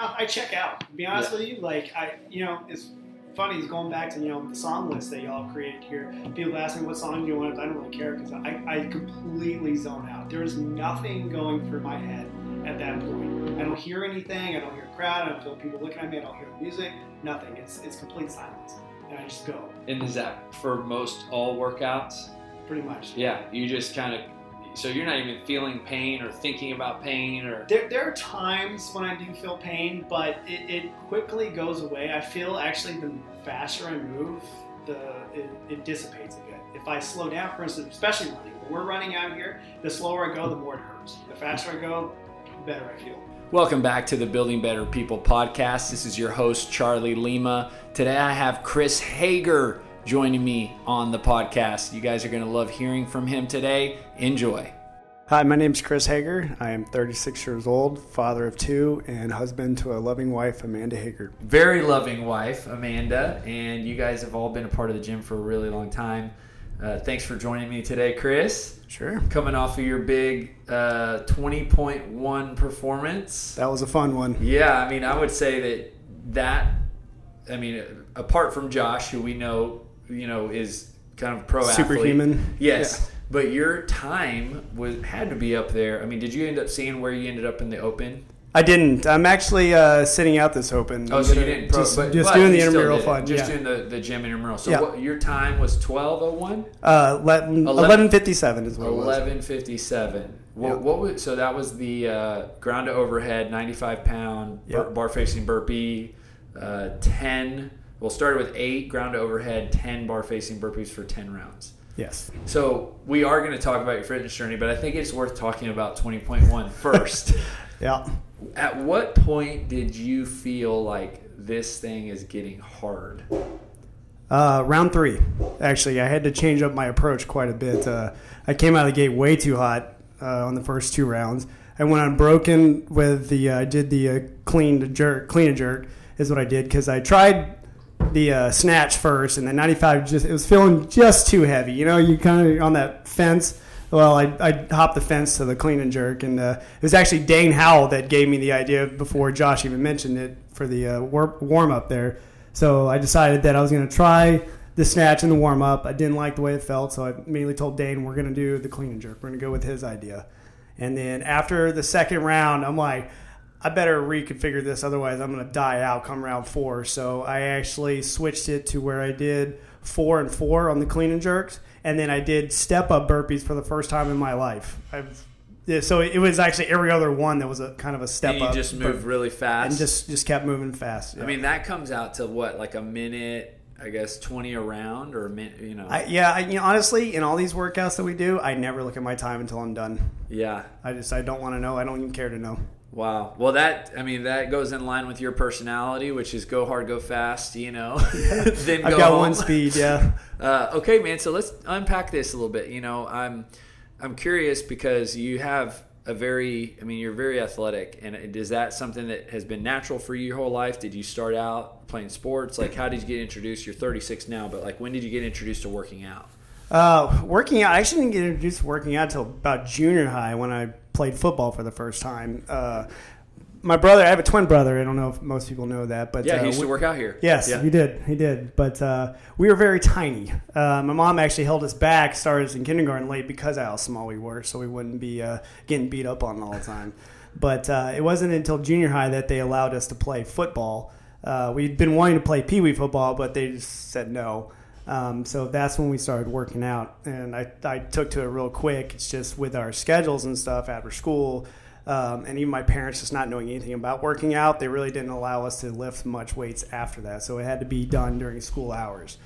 I check out. To be honest with you, like I, you know, it's funny. Is going back to you know the song list that y'all created here. People ask me what song do you want. I don't really care because I, I completely zone out. There is nothing going through my head at that point. I don't hear anything. I don't hear a crowd. I don't feel people looking at me. I don't hear music. Nothing. It's it's complete silence, and I just go. And is that for most all workouts? Pretty much. Yeah, you just kind of. So you're not even feeling pain or thinking about pain or. There, there are times when I do feel pain, but it, it quickly goes away. I feel actually the faster I move, the it, it dissipates a bit. If I slow down, for instance, especially running, when we're running out here, the slower I go, the more it hurts. The faster I go, the better I feel. Welcome back to the Building Better People podcast. This is your host, Charlie Lima. Today I have Chris Hager joining me on the podcast. You guys are going to love hearing from him today. Enjoy. Hi, my name is Chris Hager. I am 36 years old, father of two, and husband to a loving wife, Amanda Hager. Very loving wife, Amanda, and you guys have all been a part of the gym for a really long time. Uh, thanks for joining me today, Chris. Sure. Coming off of your big uh, 20.1 performance. That was a fun one. Yeah, I mean, I would say that that, I mean, apart from Josh, who we know, you know, is kind of pro Superhuman. athlete. Yes. But your time was had to be up there. I mean, did you end up seeing where you ended up in the open? I didn't. I'm actually uh, sitting out this open. Oh, so you didn't pro, just, but, just but doing the intramural fun. Just yeah. doing the, the gym intramural. So Yeah. what, your time was 12:01. Uh, 11, 1157 is what 11:57. What, Yeah. what was so that was the uh, ground to overhead 95 pound bar, Yep. bar facing burpee, uh, 10. Well, started with eight ground to overhead, 10 bar facing burpees for 10 rounds. Yes. So we are going to talk about your fitness journey, but I think it's worth talking about 20.1 first. Yeah. At what point did you feel like this thing is getting hard? Uh, round three. Actually, I had to change up my approach quite a bit. Uh, I came out of the gate way too hot uh, on the first two rounds. I went unbroken with the. Uh, I did the uh, clean to jerk. Clean and jerk is what I did because I tried the uh, snatch first, and the 95 just it was feeling just too heavy. You know, you kind of on that fence. Well, I, I hopped the fence to the clean and jerk, and uh, it was actually Dane Howell that gave me the idea before Josh even mentioned it for the uh, war- warm up there. So I decided that I was going to try the snatch in the warm up. I didn't like the way it felt, so I immediately told Dane we're going to do the clean and jerk. We're going to go with his idea. And then after the second round, I'm like, I better reconfigure this, otherwise I'm going to die out come round four. So I actually switched it to where I did four and four on the clean and jerks, and then I did step up burpees for the first time in my life. I've yeah, so it was actually every other one that was a kind of a step And you up. just move burp- really fast. and just just kept moving fast. I mean, that comes out to what, like a minute, I guess, 20 around or a minute, you know. I, yeah, I, you know, honestly, in all these workouts that we do, I never look at my time until I'm done. yeah. I just I don't want to know. I don't even care to know. Wow. Well, that, I mean, that goes in line with your personality, which is go hard, go fast, you know. then I've go got home. one speed. Yeah. Uh, okay, man. So let's unpack this a little bit. You know, I'm I'm curious because you have a very, I mean, you're very athletic, and is that something that has been natural for you your whole life? Did you start out playing sports? Like, how did you get introduced? You're 36 now, but like, when did you get introduced to working out? Uh, working out. I actually didn't get introduced to working out until about junior high when I played football for the first time. Uh, my brother, I have a twin brother. I don't know if most people know that, but Yeah, uh, he used we- to work out here. Yes, Yeah. he did. He did. But uh, we were very tiny. Uh, my mom actually held us back, started us in kindergarten late because of how small we were, so we wouldn't be uh, getting beat up on all the time. But uh, it wasn't until junior high that they allowed us to play football. Uh, we'd been wanting to play pee wee football, but they just said no. Um, so that's when we started working out, and I, I took to it real quick. It's just with our schedules and stuff after school, um, and even my parents just not knowing anything about working out, they really didn't allow us to lift much weights after that. So it had to be done during school hours.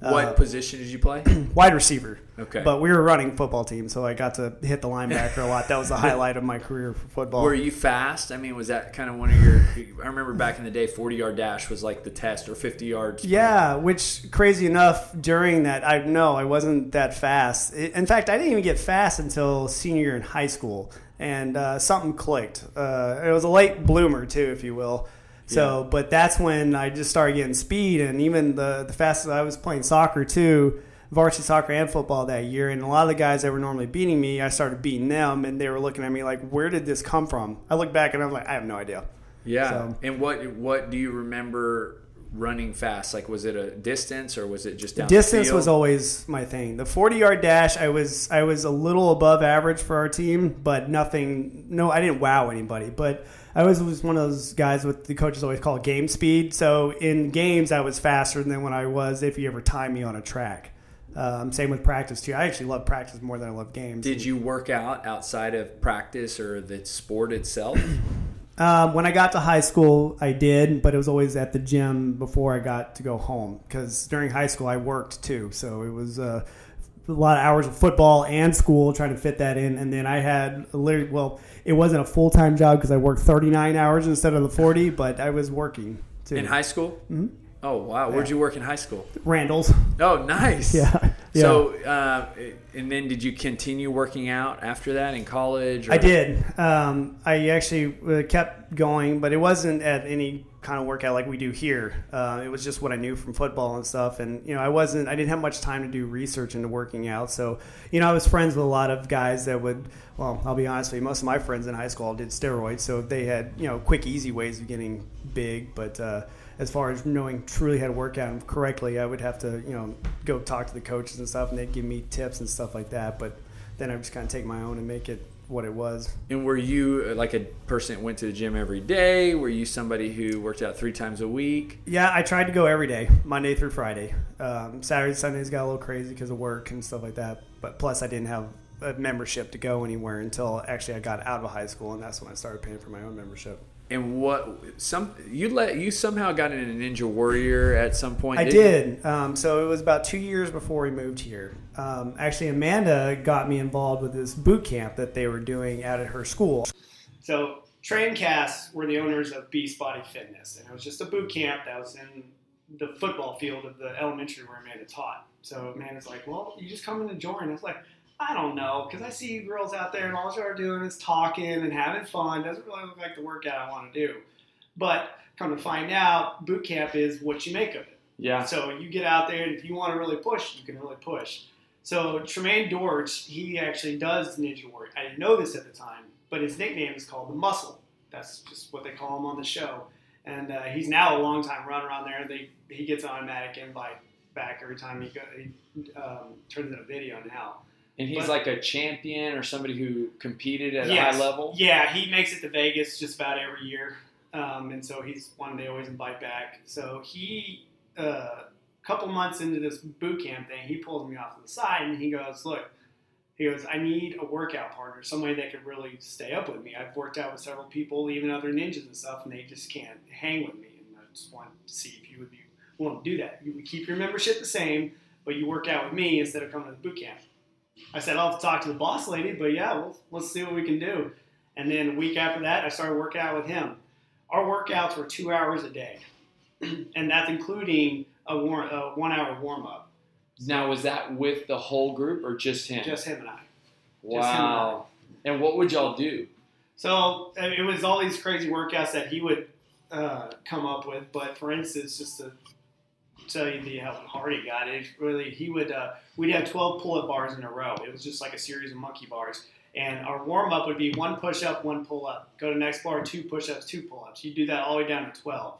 What Uh, position did you play? wide receiver. Okay. But we were running football team, so I got to hit the linebacker a lot. That was the highlight of my career for football. Were you fast? I mean, was that kind of one of your? I remember back in the day, forty yard dash was like the test, or fifty yards. Yeah, which crazy enough, during that, I no, I wasn't that fast. In fact, I didn't even get fast until senior year in high school, and uh, something clicked. Uh, it was a late bloomer too, if you will. So, but that's when I just started getting speed, and even the the fastest I was playing soccer too, varsity soccer and football that year. And a lot of the guys that were normally beating me, I started beating them, and they were looking at me like, "Where did this come from?" I look back and I'm like, "I have no idea." Yeah. So- And what what do you remember running fast? Like was it a distance or was it just down Distance was always my thing. The 40 yard dash, I was I was a little above average for our team, but nothing. No, I didn't wow anybody. But I was was one of those guys with the coaches always call game speed. So in games, I was faster than when I was if you ever time me on a track. Um, same with practice too. I actually love practice more than I love games. Did you work out outside of practice or the sport itself? Um, when I got to high school, I did, but it was always at the gym before I got to go home because during high school I worked too. So it was uh, a lot of hours of football and school trying to fit that in. And then I had literally, well, it wasn't a full time job because I worked 39 hours instead of the 40, but I was working too. In high school? Mm-hmm. Oh wow! Where'd you work in high school? Randall's. Oh, nice. Yeah. yeah. So, uh, and then did you continue working out after that in college? Or? I did. Um, I actually uh, kept going, but it wasn't at any kind of workout like we do here. Uh, it was just what I knew from football and stuff. And you know, I wasn't. I didn't have much time to do research into working out. So you know, I was friends with a lot of guys that would. Well, I'll be honest with you. Most of my friends in high school did steroids, so they had you know quick, easy ways of getting big. But uh, as far as knowing truly how to work out correctly, I would have to you know go talk to the coaches and stuff, and they'd give me tips and stuff like that. But then I would just kind of take my own and make it what it was. And were you uh, like a person that went to the gym every day? Were you somebody who worked out three times a week? Yeah, I tried to go every day, Monday through Friday. Um, Saturday, Sundays got a little crazy because of work and stuff like that. But plus, I didn't have a membership to go anywhere until actually I got out of high school, and that's when I started paying for my own membership. And what some you let you somehow got in a Ninja Warrior at some point? I didn't did. Um, so it was about two years before we moved here. Um, actually, Amanda got me involved with this boot camp that they were doing out at her school. So Traincast were the owners of Beast Body Fitness, and it was just a boot camp that was in the football field of the elementary where Amanda taught. So Amanda's like, "Well, you just come in and join." I was like, "I don't know," because I see girls out there and all they're doing is talking and having fun. Doesn't really look like the workout I want to do. But come to find out, boot camp is what you make of it. Yeah. So you get out there, and if you want to really push, you can really push. So Tremaine Dortch, he actually does Ninja Warrior. I didn't know this at the time, but his nickname is called the Muscle. That's just what they call him on the show. And uh, he's now a long time runner on there. They he gets an automatic invite back every time he, go, he um, turns in a video now. And he's But- like a champion or somebody who competed at Yes. a high level. Yeah, he makes it to Vegas just about every year, um, and so he's one they always invite back. So he, uh, a couple months into this boot camp thing, he pulls me off to the side and he goes, "Look." He goes, I need a workout partner, somebody that could really stay up with me. I've worked out with several people, even other ninjas and stuff, and they just can't hang with me. And I just want to see if you would be willing to do that. You would keep your membership the same, but you work out with me instead of coming to the boot camp. I said, I'll have to talk to the boss lady, but yeah, well, let's see what we can do. And then a week after that, I started working out with him. Our workouts were two hours a day, and that's including a, war- a one hour warm up. Now, was that with the whole group or just him? Just him and I. wow. And what would y'all do? So it was all these crazy workouts that he would uh, come up with. But for instance, just to tell you the how hard he got it, really he would uh, we'd have 12 pull-up bars in a row. It was just like a series of monkey bars. And our warm-up would be one push-up, one pull-up. Go to next bar, two push-ups, two pull-ups. You do that all the way down to 12.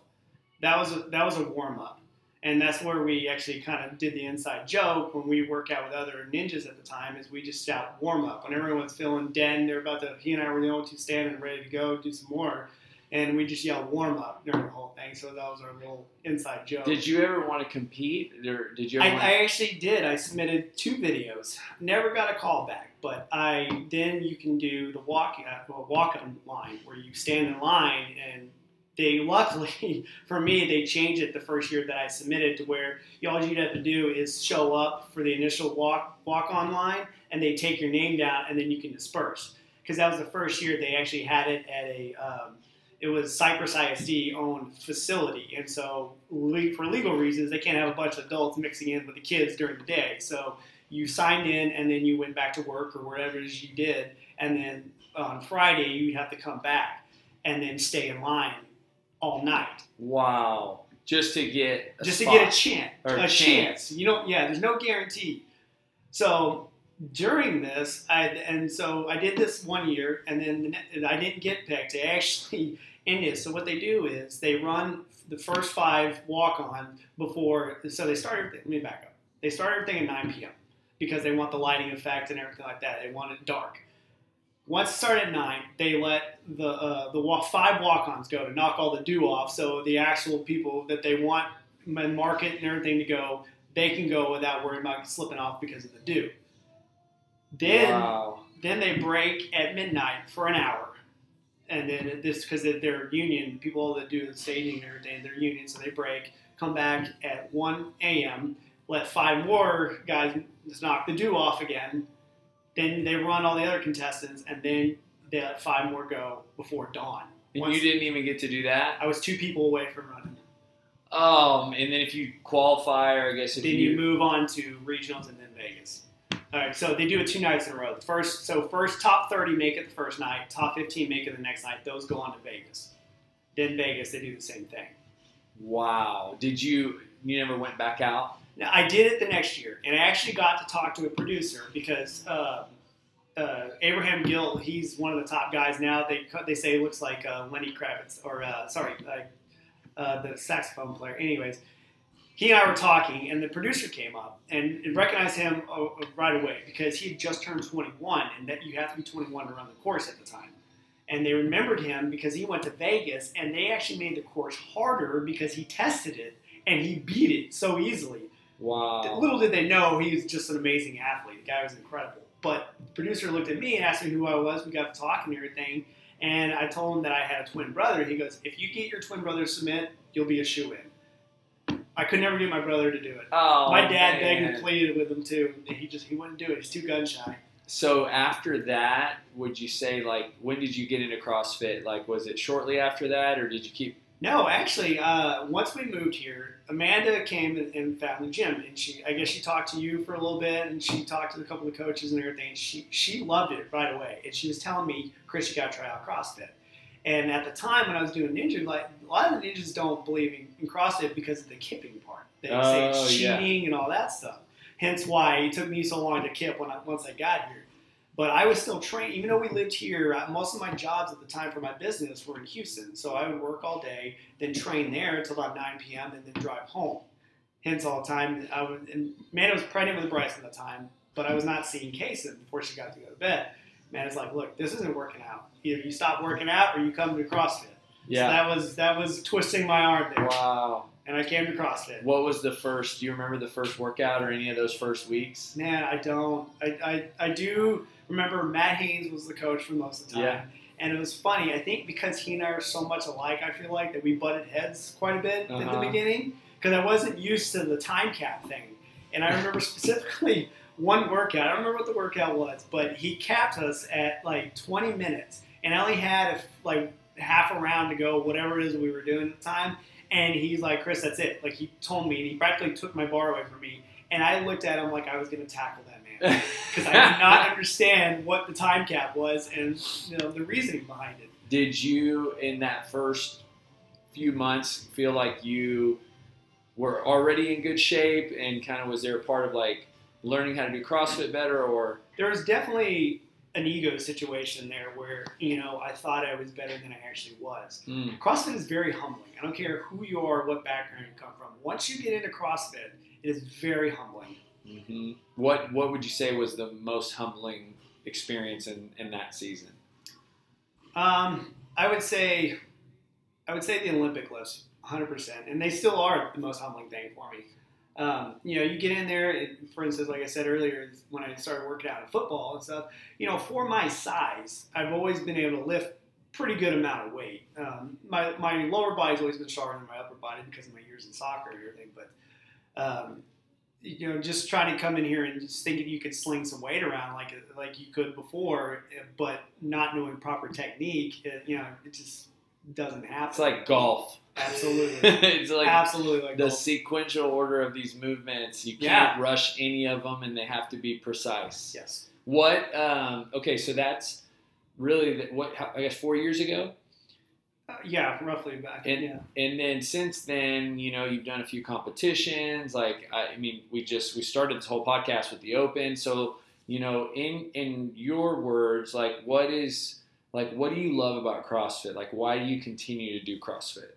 That was a, that was a warm-up. And that's where we actually kind of did the inside joke when we work out with other ninjas at the time is we just shout warm up. When everyone was feeling dead, they're about to, he and I were the only two standing ready to go do some more. And we just yelled warm up during the whole thing. So that was our little inside joke. Did you ever want to compete, or did you ever? I, want I actually did. I submitted two videos. Never got a call back, but I then you can do the walk uh, walk on line where you stand in line and they luckily for me they changed it the first year that I submitted to where all you'd have to do is show up for the initial walk walk on line and they take your name down and then you can disperse because that was the first year they actually had it at a um, it was Cypress ISD owned facility, and so le- for legal reasons, they can't have a bunch of adults mixing in with the kids during the day. So you signed in, and then you went back to work or whatever it is you did, and then on Friday you'd have to come back and then stay in line all night wow. Just to get a just spot. to get a chance. A a chance. You don't. Yeah, there's no guarantee. So during this, I and so I did this one year, and then I didn't get picked. They actually this. So what they do is they run the first five walk on before. So they start everything. Let me back up. They start everything at 9 p.m. because they want the lighting effect and everything like that. They want it dark. Once it started at nine, they let the uh, the walk, five walk-ons go to knock all the dew off. So the actual people that they want and market and everything to go, they can go without worrying about slipping off because of the dew. Then wow. then they break at midnight for an hour, and then this because they're union people that do the staging and everything. They're union, so they break, come back at 1 a.m. Let five more guys just knock the dew off again. Then they run all the other contestants, and then they let five more go before dawn. And Once- you didn't even get to do that. I was two people away from running. Um, and then if you qualify, or I guess if then you, you move on to regionals and then Vegas. All right, so they do it two nights in a row. The first, so first top 30 make it the first night, top 15 make it the next night. Those go on to Vegas. Then Vegas, they do the same thing. wow, did you you never went back out? Now I did it the next year, and I actually got to talk to a producer because uh, uh, Abraham Gill, he's one of the top guys now. They they say he looks like uh, Lenny Kravitz, or uh, sorry, uh, the saxophone player. Anyways, he and I were talking, and the producer came up and recognized him uh, right away because he had just turned 21, and that you have to be 21 to run the course at the time. And they remembered him because he went to Vegas, and they actually made the course harder because he tested it and he beat it so easily. Wow. Little did they know he was just an amazing athlete. The guy was incredible. But the producer looked at me and asked me who I was. We got to talking and everything. And I told him that I had a twin brother. He goes, If you get your twin brother to submit, you'll be a shoe in. I could never get my brother to do it. Oh, my dad begged and pleaded with him too. and He just he wouldn't do it. He's too gun shy. So after that, would you say like when did you get into CrossFit? Like was it shortly after that, or did you keep? No, actually, uh, once we moved here, Amanda came and, and found the gym, and she, I guess, she talked to you for a little bit, and she talked to a couple of coaches and everything. She she loved it right away, and she was telling me, Chris, you got to try out CrossFit. And at the time when I was doing ninja, like a lot of the ninjas don't believe in, in CrossFit because of the kipping part. They say Oh, it's yeah. cheating and all that stuff. Hence why it took me so long to kip when I, once I got here. But I was still trained, even though we lived here. Most of my jobs at the time for my business were in Houston, so I would work all day, then train there until about 9 p.m., and then drive home. Hence, all the time I was. And Amanda was pregnant with Bryce at the time, but I was not seeing Kason before she got to go to bed. Amanda's like, "Look, this isn't working out. Either you stop working out or you come to CrossFit." So that was that was twisting my arm there, Wow. and I came to CrossFit. What was the first? Do you remember the first workout or any of those first weeks? Man, I don't. I, I, I do remember Matt Haynes was the coach for most of the time. Yeah. And it was funny. I think because he and I are so much alike, I feel like that we butted heads quite a bit at the Uh-huh. beginning because I wasn't used to the time cap thing. And I remember specifically one workout. I don't remember what the workout was, but he capped us at like 20 minutes, and I only had like half a round to go, whatever it is we were doing at the time. And he's like, Chris, that's it. Like he told me, and he practically took my bar away from me. And I looked at him like I was going to tackle that man because I did not understand what the time cap was and you know the reasoning behind it. Did you in that first few months feel like you were already in good shape and kind of was there a part of like learning how to do CrossFit better or There was definitely an ego situation there where you know I thought I was better than I actually was. Mm, CrossFit is very humbling. I don't care who you are, what background you come from. Once you get into CrossFit, it is very humbling. mhm. what what would you say was the most humbling experience in, in that season? Um, I would say, I would say the Olympic lifts, 100%, and they still are the most humbling thing for me. Um, you know, you get in there, it, for instance, like I said earlier, when I started working out in football and stuff, you know, for my size, I've always been able to lift pretty good amount of weight. Um, my, my lower body's always been stronger than my upper body because of my years in soccer and everything, but, um, you know, just trying to come in here and just thinking you could sling some weight around like like you could before, but not knowing proper technique, it, you know, it just doesn't happen. It's like golf. Absolutely. it's like Absolutely like the sequential order of these movements. You can't rush any of them, and they have to be precise. yes. What? Um, okay, so that's really the, what I guess four years ago, Uh, yeah, roughly back. And- yeah. and then since then, you know, you've done a few competitions. Like I, I mean, we just we started this whole podcast with the Open. So you know, in in your words, like what is Like, what do you love about CrossFit? Like, why do you continue to do CrossFit?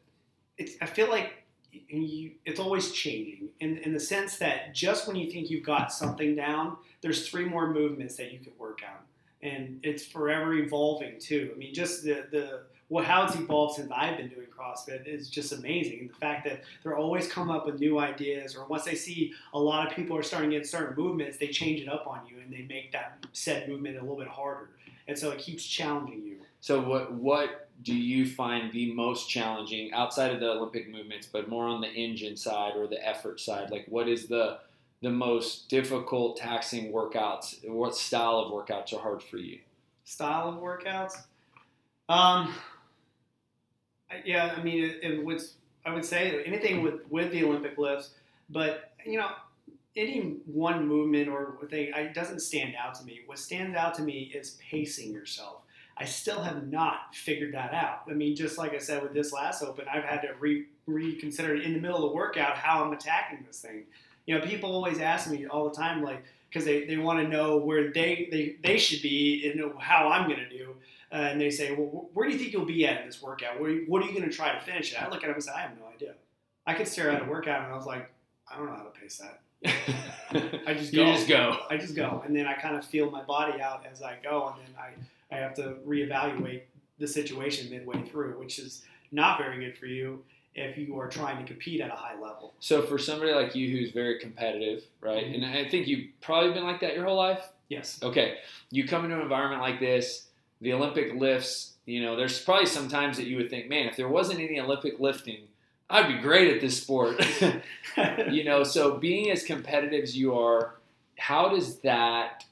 It's, I feel like you, it's always changing in, in the sense that just when you think you've got something down, there's three more movements that you can work on. And it's forever evolving too. I mean, just the, the what how it's evolved since I've been doing CrossFit is just amazing. The fact that they're always come up with new ideas, or once they see a lot of people are starting to get certain movements, they change it up on you and they make that said movement a little bit harder. And so it keeps challenging you. So, what what do you find the most challenging outside of the Olympic movements, but more on the engine side or the effort side? Like, what is the the most difficult, taxing workouts? What style of workouts are hard for you? Style of workouts. Um, yeah, I mean, it, it would. I would say anything with with the Olympic lifts, but you know, any one movement or thing it doesn't stand out to me. What stands out to me is pacing yourself. I still have not figured that out. I mean, just like I said with this last open, I've had to re- reconsider in the middle of the workout how I'm attacking this thing. You know, people always ask me all the time, like, because they, they want to know where they, they, they should be and how I'm going to do. Uh, and they say, well, where do you think you'll be at in this workout? Where, what are you going to try to finish it? I look at them and say, I have no idea. I could stare at a workout and I was like, I don't know how to pace that. I just go. You just go. I just go, and then I kind of feel my body out as I go, and then I, I have to reevaluate the situation midway through, which is not very good for you if you are trying to compete at a high level. So, for somebody like you who's very competitive, right? Mm-hmm. And I think you've probably been like that your whole life. Yes. Okay, you come into an environment like this, the Olympic lifts. You know, there's probably some times that you would think, man, if there wasn't any Olympic lifting, I'd be great at this sport. you know, so being as competitive as you are, how does that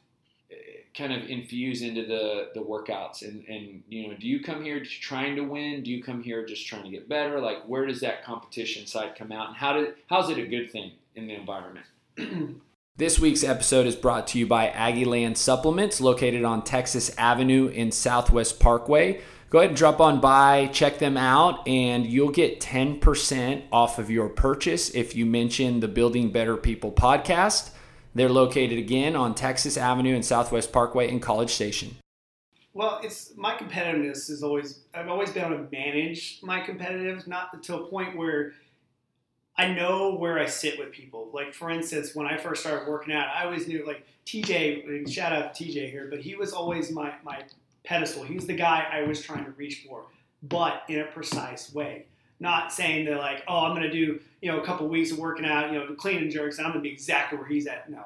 kind of infuse into the the workouts and and you know do you come here just trying to win do you come here just trying to get better like where does that competition side come out and how did how's it a good thing in the environment This week's episode is brought to you by Aggieland Supplements, located on Texas Avenue in Southwest Parkway. Go ahead and drop on by, check them out, and you'll get 10% off of your purchase if you mention the Building Better People podcast. They're located again on Texas Avenue and Southwest Parkway in College Station. Well, it's my competitiveness is always I've always been able to manage my competitiveness, not to a point where I know where I sit with people. Like for instance, when I first started working out, I always knew like TJ. Shout out to TJ here, but he was always my my pedestal. He was the guy I was trying to reach for, but in a precise way. Not saying that like, oh, I'm gonna do you know a couple weeks of working out, you know, clean and jerks, and I'm gonna be exactly where he's at. No,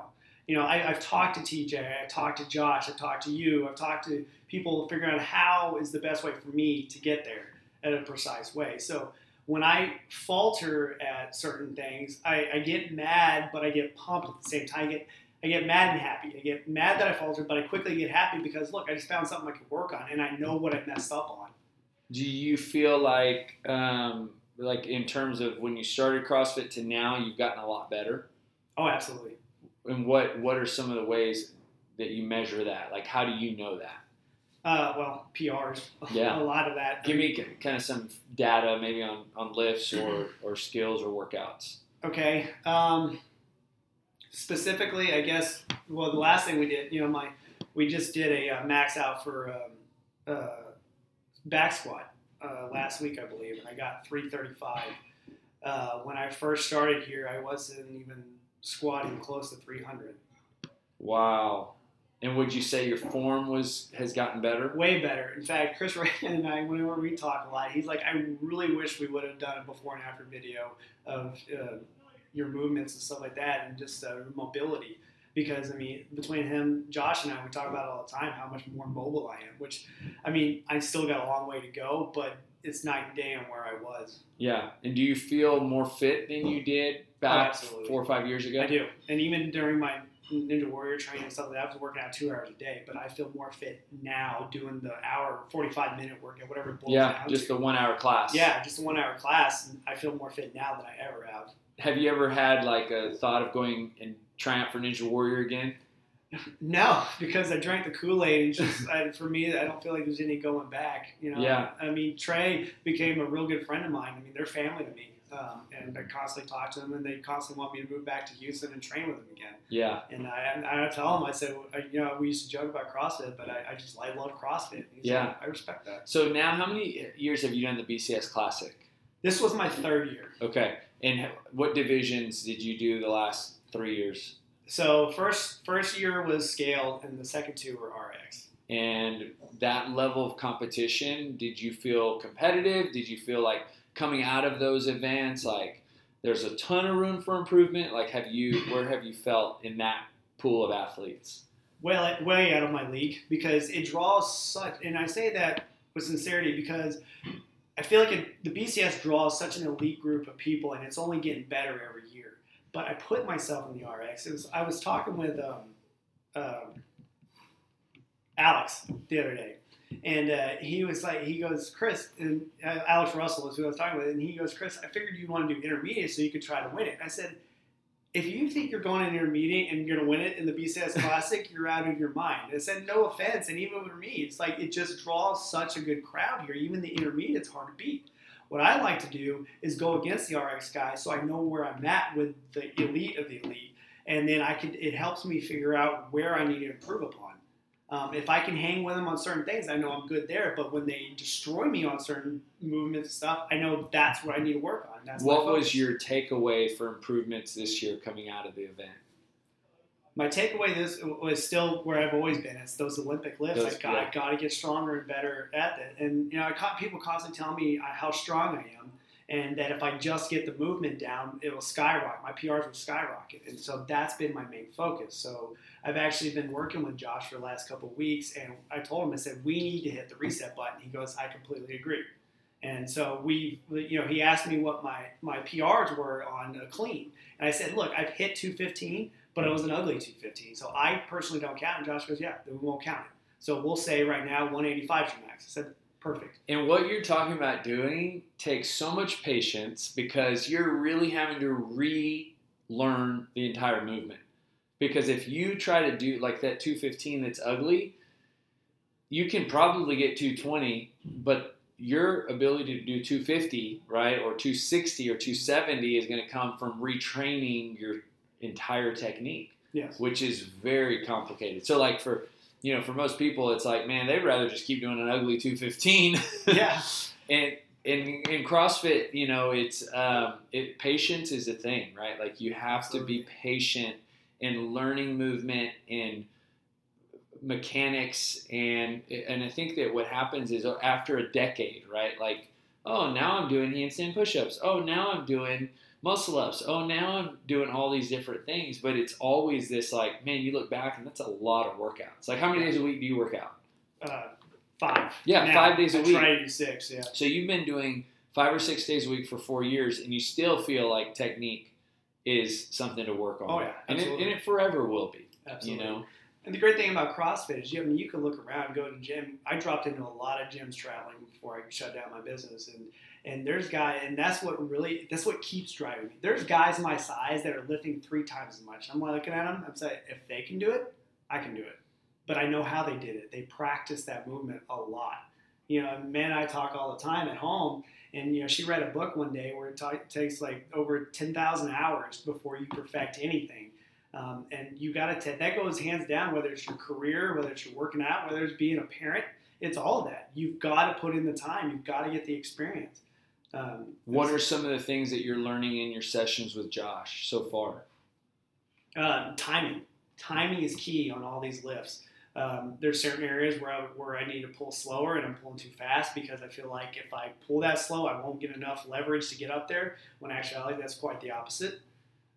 you know, I, have talked to TJ, I've talked to Josh, I've talked to you, I've talked to people figuring out how is the best way for me to get there at a precise way. So when I falter at certain things, I, I, get mad, but I get pumped at the same time. I get I get mad and happy. I get mad that I faltered, but I quickly get happy because look, I just found something I could work on, and I know what I messed up on. Do you feel like, um, like in terms of when you started CrossFit to now, you've gotten a lot better? Oh, absolutely. And what what are some of the ways that you measure that? Like, how do you know that? Uh, well, PRs. Yeah. a lot of that. Give me kind of some data, maybe on, on lifts or, or skills or workouts. Okay. Um, specifically, I guess. Well, the last thing we did, you know, my we just did a uh, max out for um, uh, back squat uh, last week, I believe, and I got 335. Uh, when I first started here, I wasn't even squatting close to 300. Wow. And would you say your form was has gotten better? Way better. In fact, Chris Ray and I, whenever we talk a lot, he's like, I really wish we would have done a before and after video of uh, your movements and stuff like that, and just uh, mobility. Because I mean, between him, Josh, and I, we talk about it all the time how much more mobile I am. Which, I mean, I still got a long way to go, but it's night and day on where I was. Yeah. And do you feel more fit than you did back oh, four or five years ago? I do. And even during my Ninja Warrior training and stuff like that. I was working out two hours a day, but I feel more fit now doing the hour, 45 minute workout, whatever it boils yeah, down just to. the one hour class. Yeah, just the one hour class. And I feel more fit now than I ever have. Have you ever had like a thought of going and trying out for Ninja Warrior again? No, because I drank the Kool Aid, and just I, for me, I don't feel like there's any going back. You know, Yeah. I mean, Trey became a real good friend of mine. I mean, they're family to me. Um, and I constantly talk to them, and they constantly want me to move back to Houston and train with them again. Yeah. And I, I tell them, I said, well, you know, we used to joke about CrossFit, but I, I just I love CrossFit. Yeah. like, I respect that. So now, how many years have you done the BCS Classic? This was my third year. Okay. And what divisions did you do the last three years? So first first year was scaled, and the second two were RX. And that level of competition, did you feel competitive? Did you feel like coming out of those events, like there's a ton of room for improvement? Like, have you, where have you felt in that pool of athletes? Well, way out of my league because it draws such, and I say that with sincerity because I feel like it, the BCS draws such an elite group of people, and it's only getting better every year. But I put myself in the RX. It was, I was talking with um, um, Alex the other day, and uh, he was like, he goes, Chris, and uh, Alex Russell is who I was talking with, and he goes, Chris, I figured you want to do intermediate so you could try to win it. I said, if you think you're going in intermediate and you're going to win it in the BCS Classic, you're out of your mind. I said, no offense, and even for me, it's like it just draws such a good crowd here. Even the intermediate's hard to beat. What I like to do is go against the RX guys so I know where I'm at with the elite of the elite, and then I can. It helps me figure out where I need to improve upon. Um, if I can hang with them on certain things, I know I'm good there. But when they destroy me on certain movements and stuff, I know that's what I need to work on. That's What was your takeaway for improvements this year coming out of the event? My takeaway this was still where I've always been. It's those Olympic lifts. Those- I got, yeah. Got to get stronger and better at it. And you know, I caught people constantly telling me uh, how strong I am, and that if I just get the movement down, it'll skyrocket. My PRs will skyrocket, and so that's been my main focus. So I've actually been working with Josh for the last couple of weeks, and I told him I said we need to hit the reset button. He goes, I completely agree. And so we, you know, he asked me what my my PRs were on a clean, and I said, look, I've hit 215 but it was an ugly 215. So I personally don't count. And Josh goes, yeah, we won't count it. So we'll say right now 185 is your max. I said, perfect. And what you're talking about doing takes so much patience because you're really having to relearn the entire movement. Because if you try to do like that 215 that's ugly, you can probably get 220, but your ability to do 250, right, or 260 or 270 is going to come from retraining your entire technique Yes. which is very complicated. So like for you know for most people it's like man they'd rather just keep doing an ugly 215 Yeah. and in, in CrossFit you know it's um, it patience is a thing right like you have to be patient in learning movement and mechanics and and I think that what happens is after a decade right like oh now I'm doing handstand push-ups oh now I'm doing muscle ups. Oh, now I'm doing all these different things, but it's always this like, man, you look back and that's a lot of workouts. Like, how many days a week do you work out? Uh, five. Yeah, Now, five days a week. try to do six, yeah. So you've been doing five or six days a week for four years, and you still feel like technique is something to work on. Oh, yeah, and it, and it forever will be. Absolutely. You know, And the great thing about CrossFit is, you, I mean, you can look around, go to the gym. I dropped into a lot of gyms traveling before I shut down my business, and and there's guy, and that's what really, that's what keeps driving me. There's guys my size that are lifting three times as much. I'm looking at them. I'm saying, if they can do it, I can do it. But I know how they did it. They practiced that movement a lot. You know, man, I talk all the time at home, and you know, she read a book one day where it ta- takes like over ten thousand hours before you perfect anything. Um, and you got to that goes hands down whether it's your career whether it's your working out whether it's being a parent it's all of that. You've got to put in the time you've got to get the experience. Um, what are some of the things that you're learning in your sessions with Josh so far? uh, timing. Timing is key on all these lifts. Um, there's certain areas where I, where I need to pull slower and I'm pulling too fast because I feel like if I pull that slow I won't get enough leverage to get up there when actually that's quite the opposite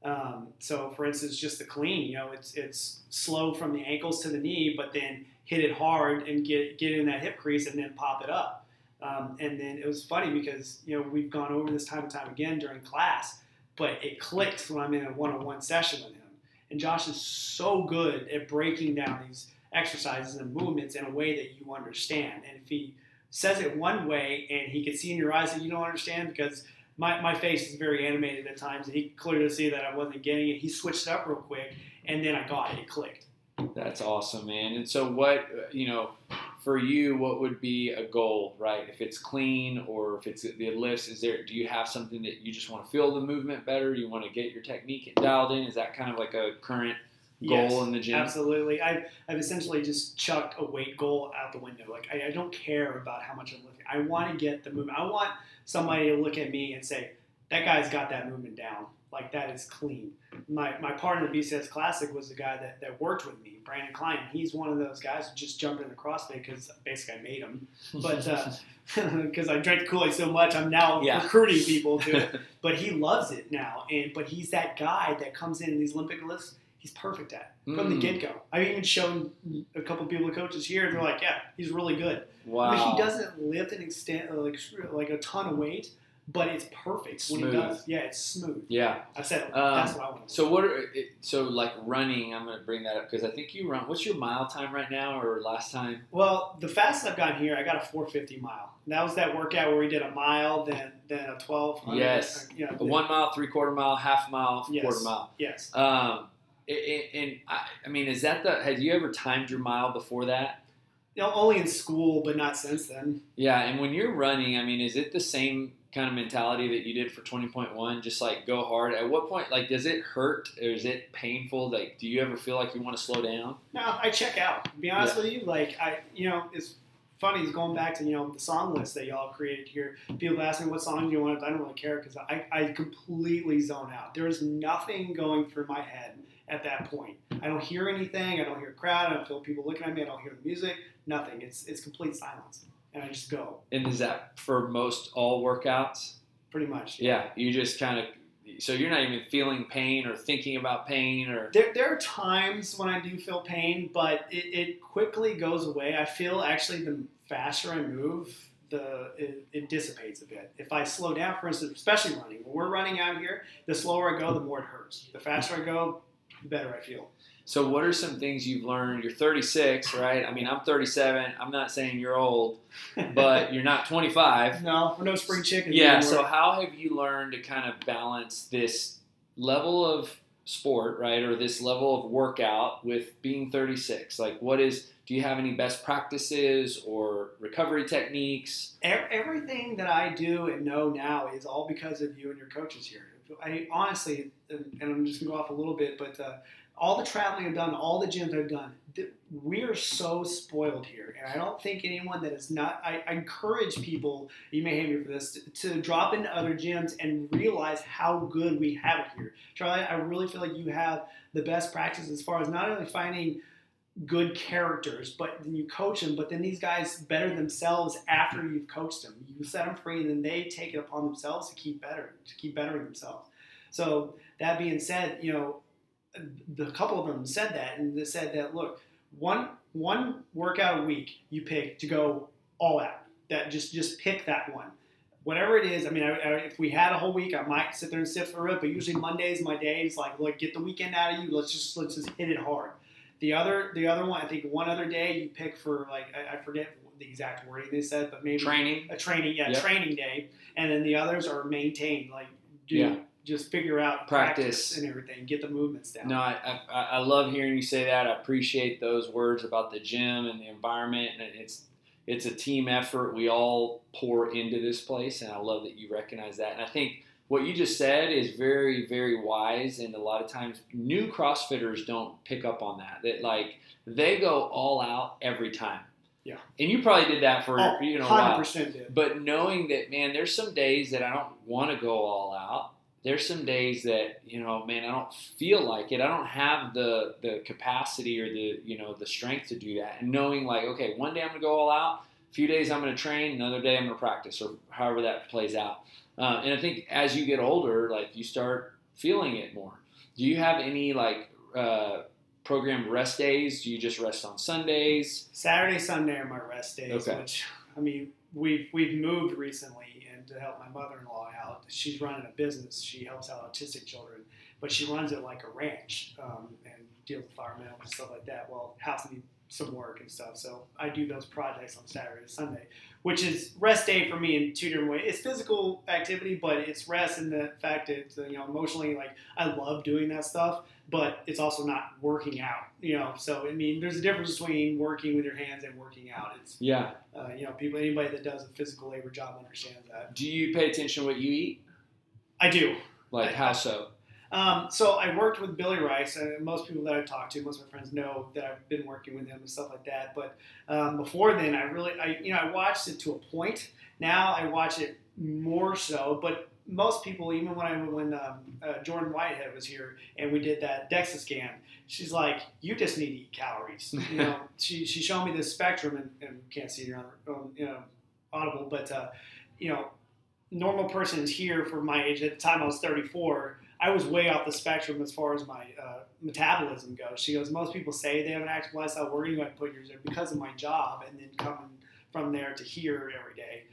Um, so, for instance, just the clean, you know, it's it's slow from the ankles to the knee, but then hit it hard and get get in that hip crease and then pop it up. Um, and then it was funny because you know we've gone over this time and time again during class, but it clicks when I'm in a one-on-one session with him. And Josh is so good at breaking down these exercises and movements in a way that you understand. And if he says it one way and he can see in your eyes that you don't understand because my, my face is very animated at times, and he clearly see that I wasn't getting it. He switched it up real quick, and then I got it. It clicked. That's awesome, man. And so, what you know, for you, what would be a goal, right? If it's clean or if it's the lifts, is there? Do you have something that you just want to feel the movement better? You want to get your technique dialed in? Is that kind of like a current goal Yes, in the gym? Absolutely. I've I've essentially just chucked a weight goal out the window. Like, I, I don't care about how much I'm lifting. I want to get the movement. I want somebody to look at me and say, that guy's got that movement down. Like, that is clean. My, my partner in the BCS Classic was the guy that, that worked with me, Brandon Klein. He's one of those guys who just jumped in the CrossFit because basically I made him. But uh, because I drank Kool Aid so much, I'm now Yeah. recruiting people to it. But he loves it now. And But he's that guy that comes in these Olympic lifts. He's perfect at it from the Mm. get go. I've even shown a couple people, coaches here, they're like, yeah, he's really good. wow. Mean, he doesn't lift an extent like like a ton of weight, but it's perfect when he Smooth. does. Yeah, it's smooth. Yeah. I said Um, that's what I want. So what? Are, so like running, I'm going to bring that up because I think you run. What's your mile time right now, or last time? Well, the fastest I've gotten here, I got a 450 mile. And that was that workout where we did a mile, then then a 12. Yes. You know, A one mile, three quarter mile, half mile, Yes. quarter mile. Yes. Um, and I, I mean, is that the? Had you ever timed your mile before that? You know, only in school, but not since then. Yeah, and when you're running, I mean, is it the same kind of mentality that you did for 20.1? Just like go hard. At what point, like, does it hurt or is it painful? Like, do you ever feel like you want to slow down? No, I check out. To be honest with you, like I, you know, it's funny. It's going back to you know the song list that y'all created here. People ask me what song do you want. I don't really care because I, I completely zone out. There is nothing going through my head at that point. I don't hear anything. I don't hear a crowd. I don't feel people looking at me. I don't hear the music. Nothing. It's it's complete silence, and I just go And is that for most all workouts? pretty much. Yeah, you just kind of. So you're not even feeling pain or thinking about pain or. There, there are times when I do feel pain, but it, it quickly goes away. I feel actually the faster I move, the it, it dissipates a bit. If I slow down, for instance, especially running, when we're running out here, the slower I go, the more it hurts. The faster I go, the better I feel. So what are some things you've learned? You're 36, right? I mean, I'm 37. I'm not saying you're old, but you're not 25. no, we're no spring chicken. Yeah. anymore. So how have you learned to kind of balance this level of sport, right, or this level of workout with being 36? Like, what is? Do you have any best practices or recovery techniques? Everything that I do and know now is all because of you and your coaches here. I honestly, and I'm just gonna go off a little bit, but uh, all the traveling I've done, all the gyms I've done, we are so spoiled here, and I don't think anyone that is not. I, I encourage people. You may hate me for this to, to drop into other gyms and realize how good we have it here. Charlie, I really feel like you have the best practice as far as not only finding good characters, but then you coach them. But then these guys better themselves after you've coached them. You set them free, and then they take it upon themselves to keep better, to keep bettering themselves. So that being said, you know, the couple of them said that, and they said that look, one one workout a week you pick to go all out. That just just pick that one. Whatever it is, I mean, I, I, if we had a whole week, I might sit there and sit for it. But usually Mondays, my day. days, like, look, get the weekend out of you. Let's just let's just hit it hard. The other the other one, I think one other day you pick for like I, I forget the exact wording they said, but maybe Training. a training, yeah, Yep. training day, and then the others are maintained, like do Yeah. just figure out Practice. practice. and everything, get the movements down. No, I, I, I love hearing you say that. I appreciate those words about the gym and the environment, and it's it's a team effort. We all pour into this place, and I love that you recognize that. And I think what you just said is very, very wise. And a lot of times, new CrossFitters don't pick up on that. That like they go all out every time. Yeah. And you probably did that for Oh, you know a while. 100% did. But knowing that, man, there's some days that I don't want to go all out. There's some days that you know, man, I don't feel like it. I don't have the the capacity or the you know the strength to do that. And knowing like, okay, one day I'm gonna go all out. A few days I'm gonna train. Another day I'm gonna practice, or however that plays out. Uh, and I think as you get older, like you start feeling it more. Do you have any like uh, programmed rest days? Do you just rest on Sundays? Saturday, Sunday are my rest days, Okay. which I mean, we've we've moved recently and to help my mother-in-law out. She's running a business. She helps out autistic children, but she runs it like a ranch um, and deals with environmental and stuff like that. Well, house need some work and stuff. So I do those projects on Saturday and Sunday, which is rest day for me in two different ways. It's physical activity, but it's rest in the fact that you know emotionally, like I love doing that stuff, but it's also not working out. You know, so I mean, there's a difference between working with your hands and working out. It's Yeah. uh, you know, people anybody that does a physical labor job understands that. Do you pay attention to what you eat? I do. Like I- how so? Um, so I worked with Billy Rice, and most people that I've talked to, most of my friends know that I've been working with him and stuff like that. But um, before then, I really, I you know, I watched it to a point. Now I watch it more so, but most people, even when I when um, uh, Jordan Whitehead was here and we did that DEXA scan, she's like, "You just need to eat calories." You know, she she showed me this spectrum, and, and can't see it on, on you know, audible, but uh, you know, normal person is here for my age. At the time, I was 34. I was way off the spectrum as far as my uh, metabolism goes. She goes, most people say they have an active lifestyle. Where do you I put yours there? Because of my job, and then coming from there to here every day.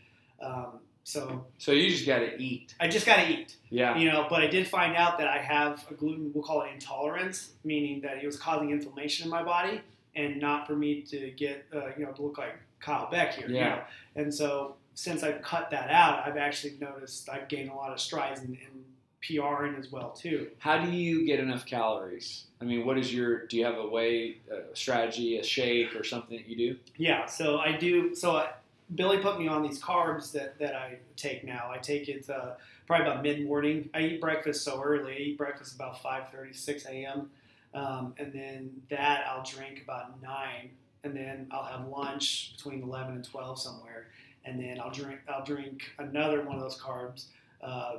Um, so So you just got to eat. I just got to eat, Yeah. you know. But I did find out that I have a gluten, we'll call it intolerance, meaning that it was causing inflammation in my body, and not for me to get, uh, you know, to look like Kyle Beck here. you Yeah. know. And so since I've cut that out, I've actually noticed I've gained a lot of strides in, in PRing as well too. How do you get enough calories? I mean, what is your? Do you have a way, a strategy, a shake, or something that you do? Yeah, so I do. So I, Billy put me on these carbs that, that I take now. I take it uh, probably about mid morning. I eat breakfast so early. I eat breakfast about 5:30, 6 a.m. Um, and then that I'll drink about nine, and then I'll have lunch between 11 and 12 somewhere, and then I'll drink I'll drink another one of those carbs uh,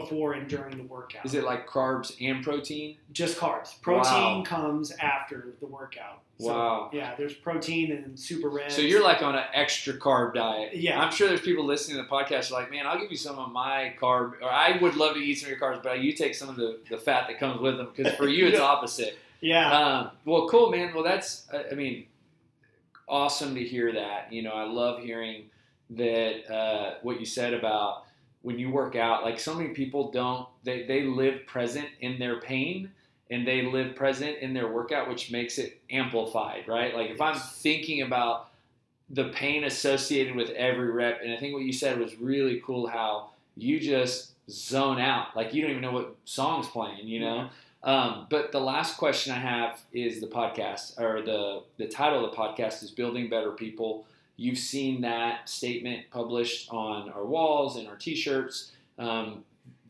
before and during the workout. Is it like carbs and protein? just carbs? Protein Wow. comes after the workout. So, Wow. Yeah, there's protein and super red. So you're like on an extra carb diet. Yeah. I'm sure there's people listening to the podcast are like, man, I'll give you some of my carb, or I would love to eat some of your carbs, but you take some of the, the fat that comes with them because for you it's opposite. yeah. Um, well, cool, man. Well, that's, I I mean, awesome to hear that. You know, I love hearing that uh, what you said about when you work out. Like so many people don't, they, they live present in their pain and they live present in their workout, which makes it amplified, right? Like if I'm thinking about the pain associated with every rep, and I think what you said was really cool how you just zone out. Like you don't even know what song's playing, you know? Um, but the last question I have is the podcast, or the the title of the podcast is "Building Better People." You've seen that statement published on our walls and our T-shirts. Um,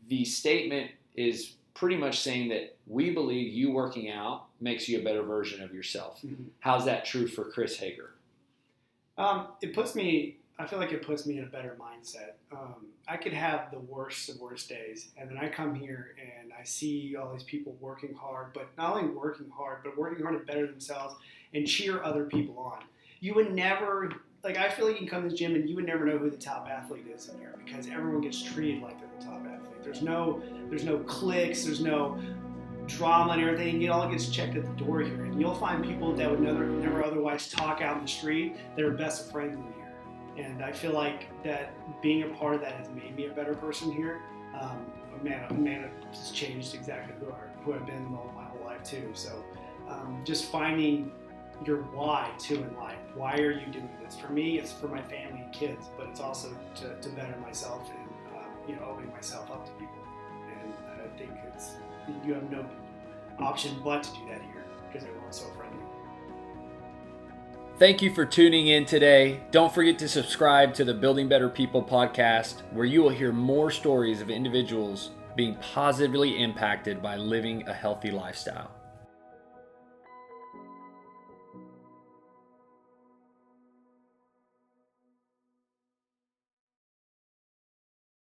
the statement is pretty much saying that we believe you working out makes you a better version of yourself. Mhm. How's that true for Chris Hager? Um, it puts me. I feel like it puts me in a better mindset. Um, I could have the worst of worst days, and then I come here and I see all these people working hard, but not only working hard, but working hard to better themselves and cheer other people on. You would never. Like I feel like you can come to the gym and you would never know who the top athlete is in here because everyone gets treated like they're the top athlete. There's no, there's no cliques, there's no drama and everything. It all gets checked at the door here, and you'll find people that would never, never otherwise talk out in the street. They're best friends in here, and I feel like that being a part of that has made me a better person here. Um, man, a man, has changed exactly who, I, who I've been all my whole life too. So, um, just finding your why too in life. Why are you doing this? For me, it's for my family and kids, but it's also to, to better myself and um, you know opening myself up to people. And I think it's you have no option but to do that here because everyone's so friendly. Thank you for tuning in today. Don't forget to subscribe to the Building Better People podcast, where you will hear more stories of individuals being positively impacted by living a healthy lifestyle.